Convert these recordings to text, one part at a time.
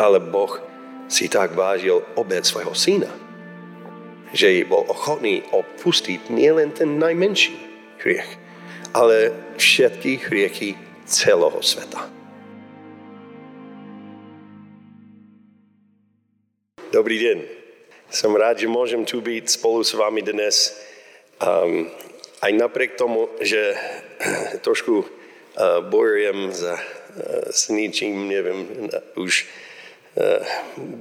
Ale Boh si tak vážil obed svojho syna, že bol ochotný opustiť nielen ten najmenší hriech, ale všetky hriechy celého sveta. Dobrý deň. Som rád, že môžem tu byť spolu s vami dnes. Um, aj napriek tomu, že trošku uh, bojujem za, uh, s ničím, neviem, už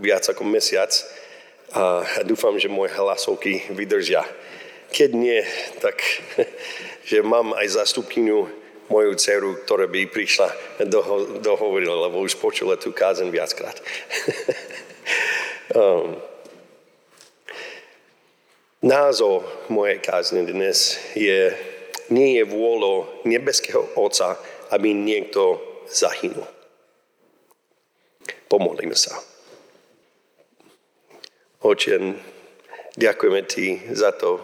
viac ako mesiac a dúfam, že moje hlasovky vydržia. Keď nie, tak že mám aj zastupkyňu moju dceru, ktorá by prišla doho, dohovorila, lebo už počula tú kázen viackrát. um, názov mojej kázne dnes je nie je vôľou nebeského Otca, aby niekto zahynul. Pomodlíme sa. Oče, ďakujeme Ti za to,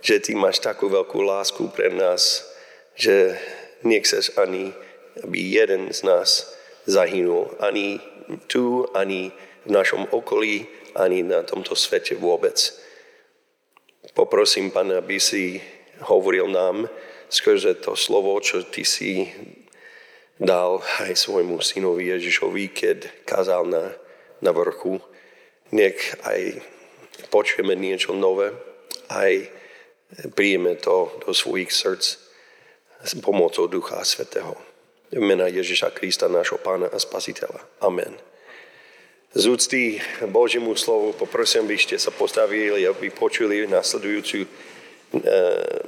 že Ty máš takú veľkú lásku pre nás, že nechceš ani, aby jeden z nás zahynul. Ani tu, ani v našom okolí, ani na tomto svete vôbec. Poprosím, Pane, aby si hovoril nám skrze to slovo, čo Ty si dal aj svojmu synovi Ježišovi, keď kázal na, na vrchu. Nech aj počujeme niečo nové, aj príjeme to do svojich srdc s pomocou Ducha Svetého. V mena Ježiša Krista, nášho Pána a Spasiteľa. Amen. Z úcty Božiemu slovu poprosím, aby ste sa postavili a vypočuli nasledujúcu e,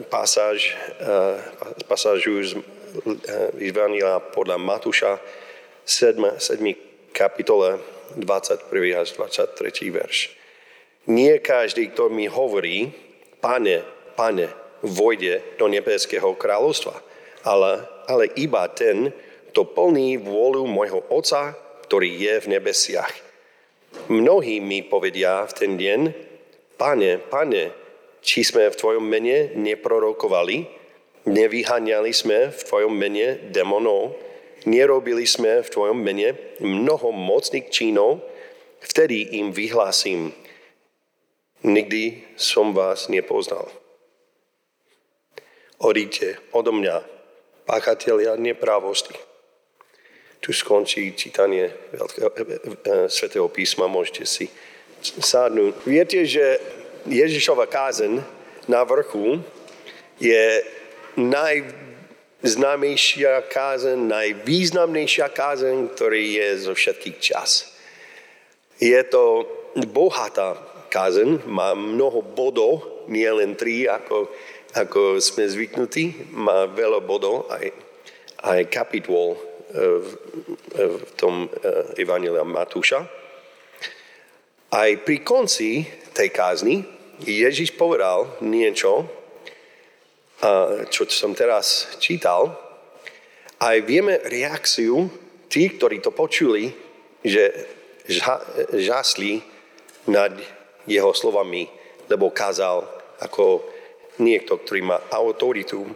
pasáž, e, pasážu z e, Evangelia podľa Matúša 7, 7 kapitole 21. až 23. verš. Nie každý, kto mi hovorí, pane, pane, vojde do nebeského kráľovstva, ale, ale iba ten, kto plní vôľu môjho Otca, ktorý je v nebesiach. Mnohí mi povedia v ten deň, Pane, Pane, či sme v Tvojom mene neprorokovali, nevyháňali sme v Tvojom mene demonov, nerobili sme v Tvojom mene mnoho mocných činov, vtedy im vyhlásim, nikdy som vás nepoznal. Odíďte odo mňa, páchatelia neprávosti. Tu skončí čítanie veľkého, e, e, svetého písma, môžete si sádnuť. Viete, že Ježišova kázen na vrchu je najznámejšia kázen, najvýznamnejšia kázen, ktorý je zo všetkých čas. Je to bohatá kázen, má mnoho bodov, nie len tri, ako ako sme zvyknutí, má veľa bodov, aj, aj kapitol e, v, e, v tom e, Evangelia Matúša. Aj pri konci tej kázni Ježiš povedal niečo, čo som teraz čítal, aj vieme reakciu tí, ktorí to počuli, že žasli nad jeho slovami, lebo kázal ako niekto, ktorý má autoritu,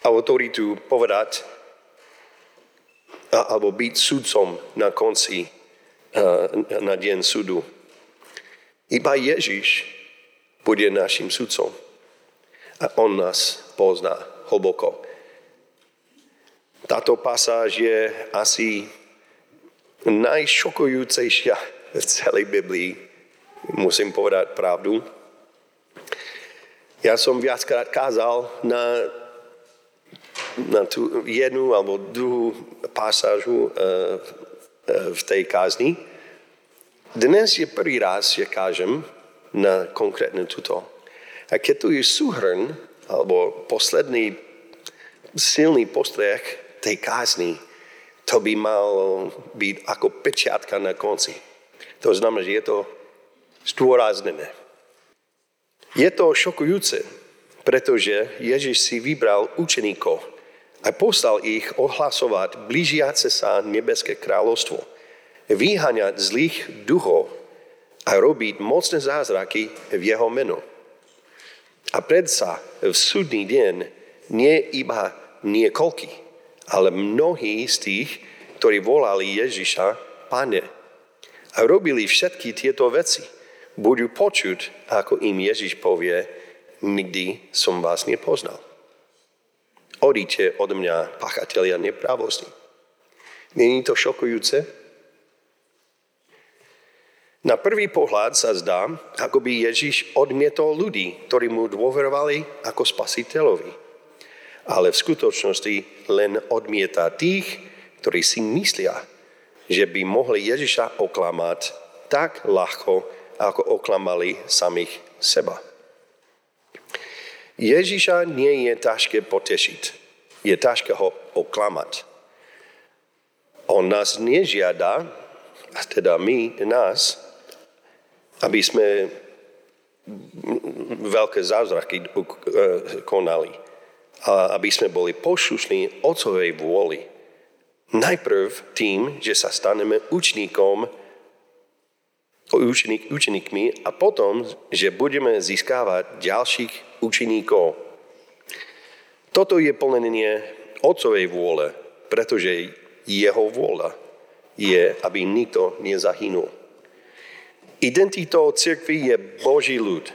autoritu povedať alebo byť sudcom na konci, na deň súdu. Iba Ježiš bude našim sudcom. A on nás pozná hlboko. Táto pasáž je asi najšokujúcejšia v celej Biblii. Musím povedať pravdu. Ja som viackrát kázal na, na tú jednu alebo druhú pasážu uh, uh, v tej kázni. Dnes je prvý raz, že kážem na konkrétne tuto. A keď tu je súhrn, alebo posledný silný postreh tej kázni, to by mal byť ako pečiatka na konci. To znamená, že je to zdôraznené. Je to šokujúce, pretože Ježiš si vybral učeníkov a poslal ich ohlasovať blížiace sa nebeské kráľovstvo, vyháňať zlých duchov a robiť mocné zázraky v jeho meno. A predsa v súdny deň nie iba niekoľký, ale mnohí z tých, ktorí volali Ježiša, Pane, a robili všetky tieto veci, budú počuť, ako im Ježiš povie, nikdy som vás nepoznal. Odíte od mňa, pachatelia nepravosti. Není to šokujúce? Na prvý pohľad sa zdá, ako by Ježiš odmietol ľudí, ktorí mu dôverovali ako spasiteľovi. Ale v skutočnosti len odmieta tých, ktorí si myslia, že by mohli Ježiša oklamať tak ľahko, ako oklamali samých seba. Ježiša nie je ťažké potešiť. Je ťažké ho oklamať. On nás nežiada, a teda my, nás, aby sme veľké zázraky konali. A aby sme boli poslušní Otcovej vôli. Najprv tým, že sa staneme učníkom, učeník, učeníkmi a potom, že budeme získávať ďalších učeníkov. Toto je plnenie Otcovej vôle, pretože jeho vôľa je, aby nikto nezahynul. Identitou cirkvi je Boží ľud,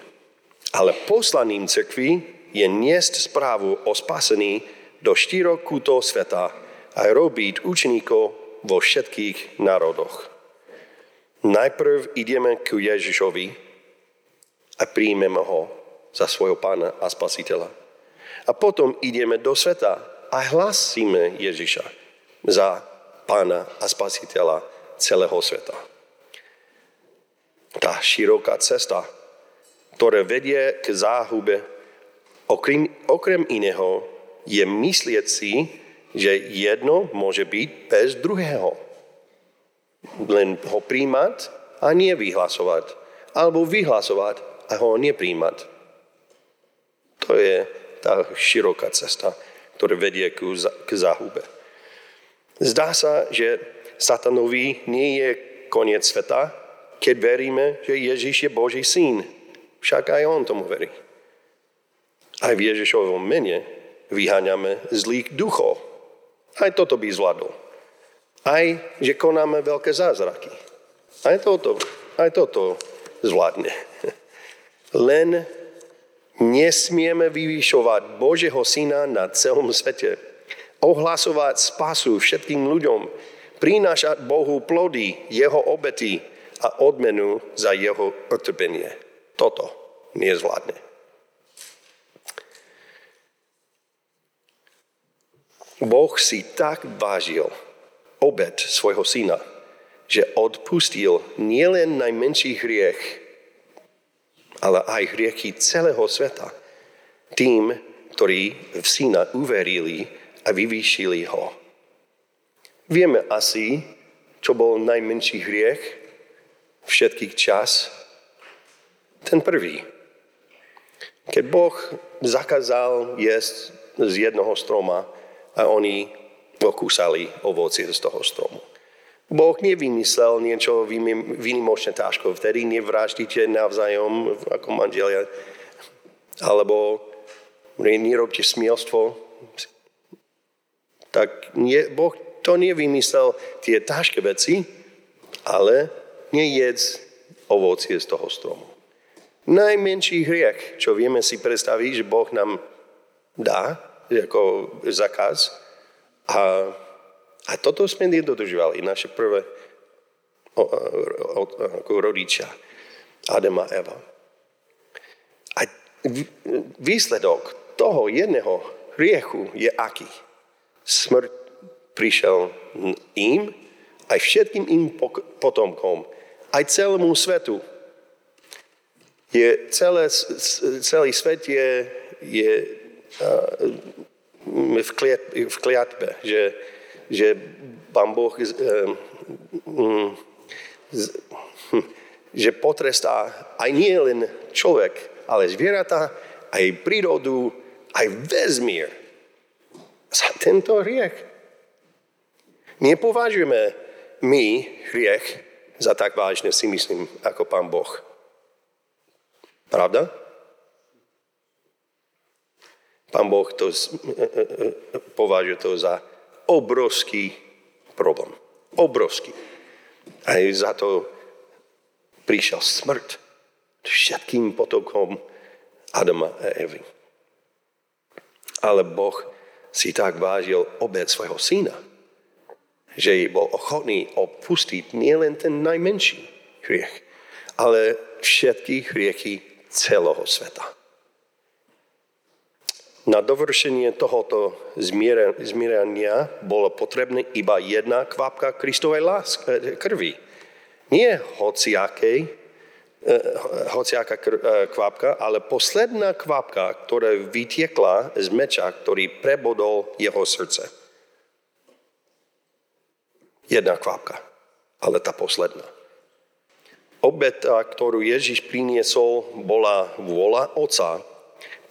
ale poslaním cirkvi je niesť správu o spasení do štyroch kútov sveta, a robiť učeníkov vo všetkých národoch. Najprv ideme ku Ježišovi a príjmeme ho za svojho pána a spasiteľa. A potom ideme do sveta a hlasíme Ježiša za pána a spasiteľa celého sveta. Tá široká cesta, ktorá vedie k záhube, okrem, okrem iného, je myslieť si, že jedno môže byť bez druhého. Len ho príjmať a nie vyhlasovať. Alebo vyhlasovať a ho nepríjmať. To je tá široká cesta, ktorá vedie k záhube. Zdá sa, že satanovi nie je koniec sveta, keď veríme, že Ježiš je Boží syn. Však aj on tomu verí. Aj v Ježišovom mene vyháňame zlých duchov. Aj toto by zvládol. Aj, že konáme veľké zázraky. Aj toto, aj toto zvládne. Len nesmieme vyvyšovať Božieho Syna na celom svete. Ohlasovať spasu všetkým ľuďom. Prinášať Bohu plody, Jeho obety a odmenu za Jeho utrpenie. Toto nezvládne. Boh si tak vážil obed svojho syna, že odpustil nielen najmenší hriech, ale aj hriechy celého sveta tým, ktorí v syna uverili a vyvýšili ho. Vieme asi, čo bol najmenší hriech všetkých čas? Ten prvý. Keď Boh zakázal jesť z jednoho stroma, a oni okúsali ovocie z toho stromu. Boh nevymyslel niečo výnimočne ťažko. Vtedy nevraždíte navzájom ako manželia. Alebo nerobte smielstvo. Tak nie, Boh to nevymyslel tie ťažké veci, ale nejedz ovocie z toho stromu. Najmenší hriech, čo vieme si predstaviť, že Boh nám dá, ako zakaz. A, a toto sme nedodržovali, naše prvé o, o, ako rodičia, Adam a Eva. A výsledok toho jedného hriechu je aký? Smrť prišiel im, aj všetkým im potomkom, aj celému svetu. Je celé, celý svet je, je kliat, v kliatbe, že, že pán Boh hm, že potrestá aj nie len človek, ale zvieratá, aj prírodu, aj vesmír za tento hriech. Nepovažujeme my hriech za tak vážne, si myslím, ako pán Boh. Pravda? Pán Boh to považuje to za obrovský problém. Obrovský. Aj za to prišiel smrt všetkým potokom Adama a Evy. Ale Boh si tak vážil obed svojho syna, že bol ochotný opustiť nielen ten najmenší hriech, ale všetky hriechy celého sveta. Na dovršenie tohoto zmierania bolo potrebné iba jedna kvapka Kristovej lásky, krvi. Nie hociakej, eh, hociaká eh, kvapka, ale posledná kvapka, ktorá vytiekla z meča, ktorý prebodol jeho srdce. Jedna kvapka, ale tá posledná. Obeta, ktorú Ježiš priniesol, bola vôľa Otca,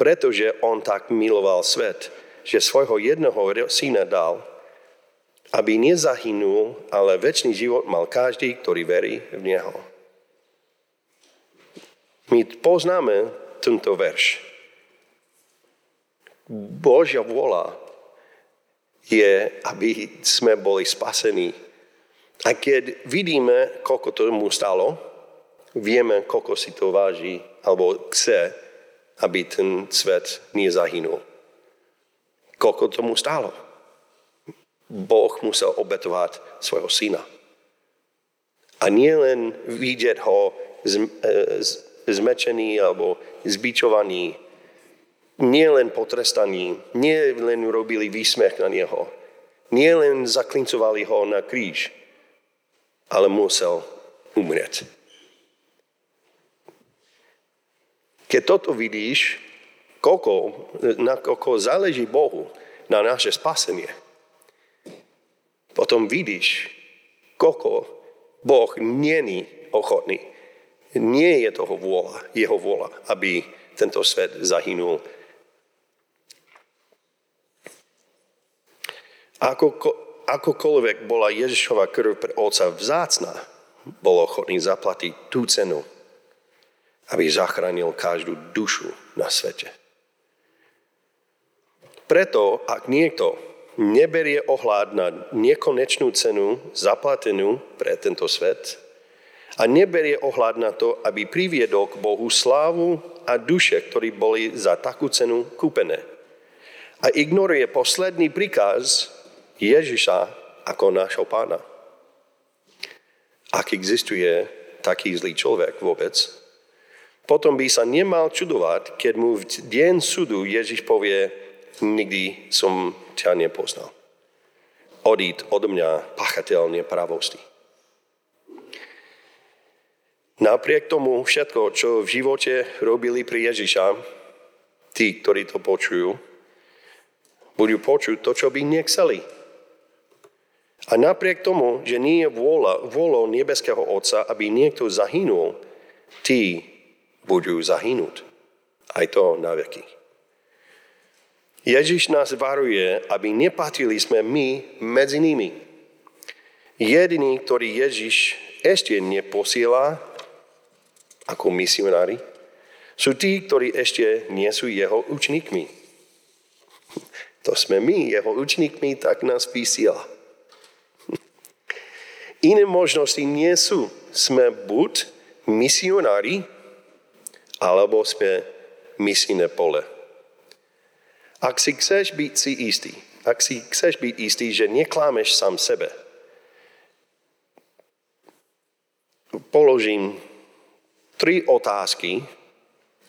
pretože on tak miloval svet, že svojho jedného syna dal, aby nezahynul, ale väčší život mal každý, ktorý verí v Neho. My poznáme tento verš. Božia vôľa je, aby sme boli spasení. A keď vidíme, koľko to mu stalo, vieme, koľko si to váži, alebo chce, aby ten svet nezahynul. Koľko tomu stálo? Boh musel obetovať svojho syna. A nie len vidieť ho e, zmečený alebo zbičovaný, nie len potrestaný, nie len robili výsmech na neho, nie len zaklincovali ho na kríž, ale musel umrieť. Keď toto vidíš, koľko, na koľko záleží Bohu na naše spasenie, potom vidíš, koľko Boh není ochotný. Nie je toho vôľa, jeho vôľa, aby tento svet zahynul. Ako, akokoľvek bola Ježišova krv pre Otca vzácna, bol ochotný zaplatiť tú cenu, aby zachránil každú dušu na svete. Preto, ak niekto neberie ohľad na nekonečnú cenu zaplatenú pre tento svet a neberie ohľad na to, aby priviedol k Bohu slávu a duše, ktorí boli za takú cenu kúpené. A ignoruje posledný príkaz Ježiša ako nášho pána. Ak existuje taký zlý človek vôbec, potom by sa nemal čudovať, keď mu v deň súdu Ježiš povie, nikdy som ťa nepoznal. Odíď od mňa, pachateľ nepravosti. Napriek tomu všetko, čo v živote robili pri Ježiša, tí, ktorí to počujú, budú počuť to, čo by nechceli. A napriek tomu, že nie je vôľa, vôľou nebeského Otca, aby niekto zahynul, tí budú zahynúť. Aj to na veky. Ježiš nás varuje, aby nepatrili sme my medzi nimi. Jediný, ktorý Ježiš ešte neposiela ako misionári, sú tí, ktorí ešte nie sú jeho učníkmi. To sme my, jeho učníkmi, tak nás vysiela. Iné možnosti nie sú. Sme buď misionári, alebo sme misijné pole. Ak si chceš byť si istý, ak si chceš byť istý, že neklámeš sám sebe, položím tri otázky,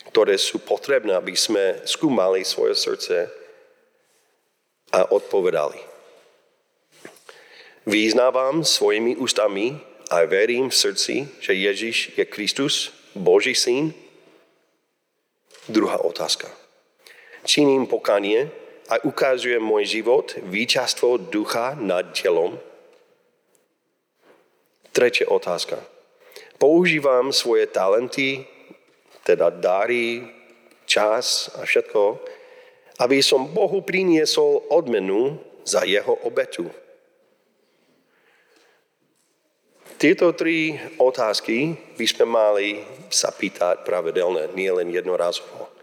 ktoré sú potrebné, aby sme skúmali svoje srdce a odpovedali. Význávam svojimi ústami a verím v srdci, že Ježiš je Kristus, Boží syn, Druhá otázka. Činím pokanie a ukazujem môj život, víťazstvo ducha nad telom? Tretia otázka. Používam svoje talenty, teda dary, čas a všetko, aby som Bohu priniesol odmenu za jeho obetu. Tieto tri otázky by sme mali sa pýtať pravidelne, nie len jednorazovo.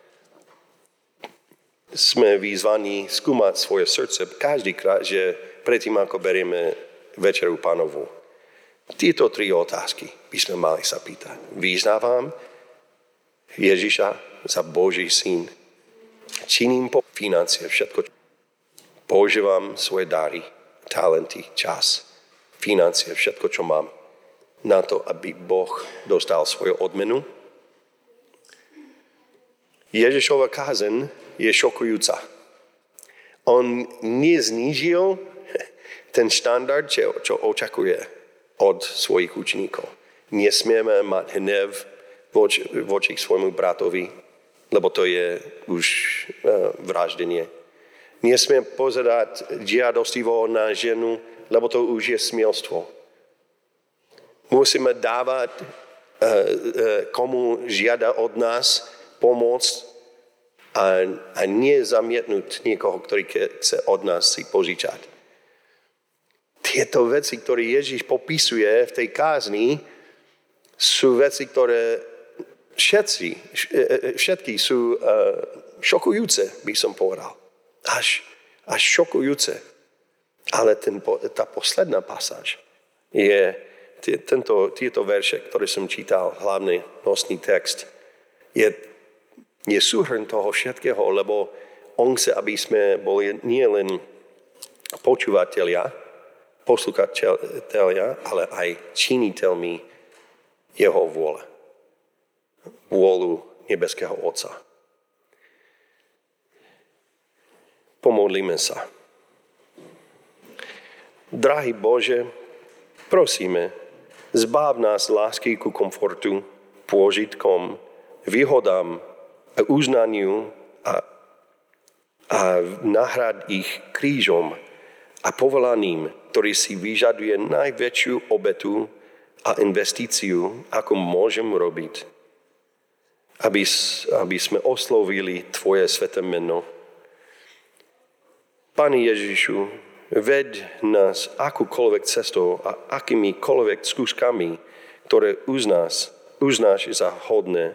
Sme vyzvaní skúmať svoje srdce každý krát, že predtým, ako berieme večeru pánovu. Tieto tri otázky by sme mali sa pýtať. Vyznávam Ježiša za Boží syn. Činím po financie všetko. Používam svoje dary, talenty, čas, financie, všetko, čo mám na to, aby Boh dostal svoju odmenu. Ježišova kázen je šokujúca. On neznížil ten štandard, čo, čo očakuje od svojich učníkov. Nesmieme mať hnev voči, voči svojmu bratovi, lebo to je už uh, vraždenie. Nesmieme pozerať žiadostivo na ženu, lebo to už je smielstvo. Musíme dávať, uh, uh, komu žiada od nás pomoc a, a nie zamietnúť niekoho, ktorý chce od nás si požičať. Tieto veci, ktoré Ježiš popisuje v tej kázni, sú veci, ktoré všetci, všetky sú šokujúce, by som povedal. Až, až šokujúce. Ale ten, tá posledná pasáž je tento, tieto verše, ktoré som čítal, hlavný nosný text, je, je súhrn toho všetkého, lebo on chce, aby sme boli nielen počúvatelia, poslúchatelia, ale aj činiteľmi jeho vôle. Vôľu nebeského Otca. Pomodlíme sa. Drahý Bože, prosíme, zbáv nás lásky ku komfortu, pôžitkom, výhodám uznaniu a, a nahrad ich krížom a povolaním, ktorý si vyžaduje najväčšiu obetu a investíciu, ako môžem robiť, aby, aby sme oslovili Tvoje sveté meno. Pane Ježišu, ved nás akúkoľvek cestou a akýmikoľvek skúškami, ktoré uznáš, uznáš za hodné,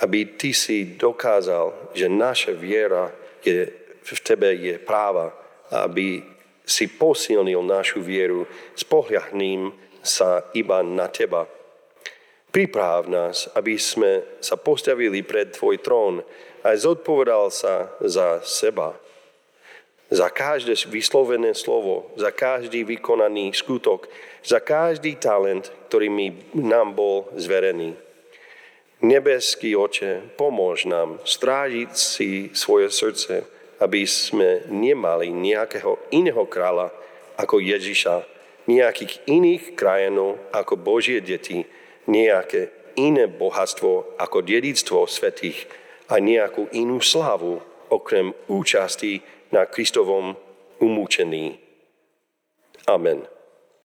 aby Ty si dokázal, že naša viera je, v Tebe je práva aby si posilnil našu vieru, spohľahným sa iba na Teba. Priprav nás, aby sme sa postavili pred Tvoj trón a zodpovedal sa za seba. Za každé vyslovené slovo, za každý vykonaný skutok, za každý talent, ktorý mi nám bol zverený. Nebeský oče, pomôž nám strážiť si svoje srdce, aby sme nemali nejakého iného kráľa ako Ježiša, nejakých iných krajinov ako Božie deti, nejaké iné bohatstvo ako dedictvo svetých a nejakú inú slávu okrem účasti na Kristovom umúčení. Amen.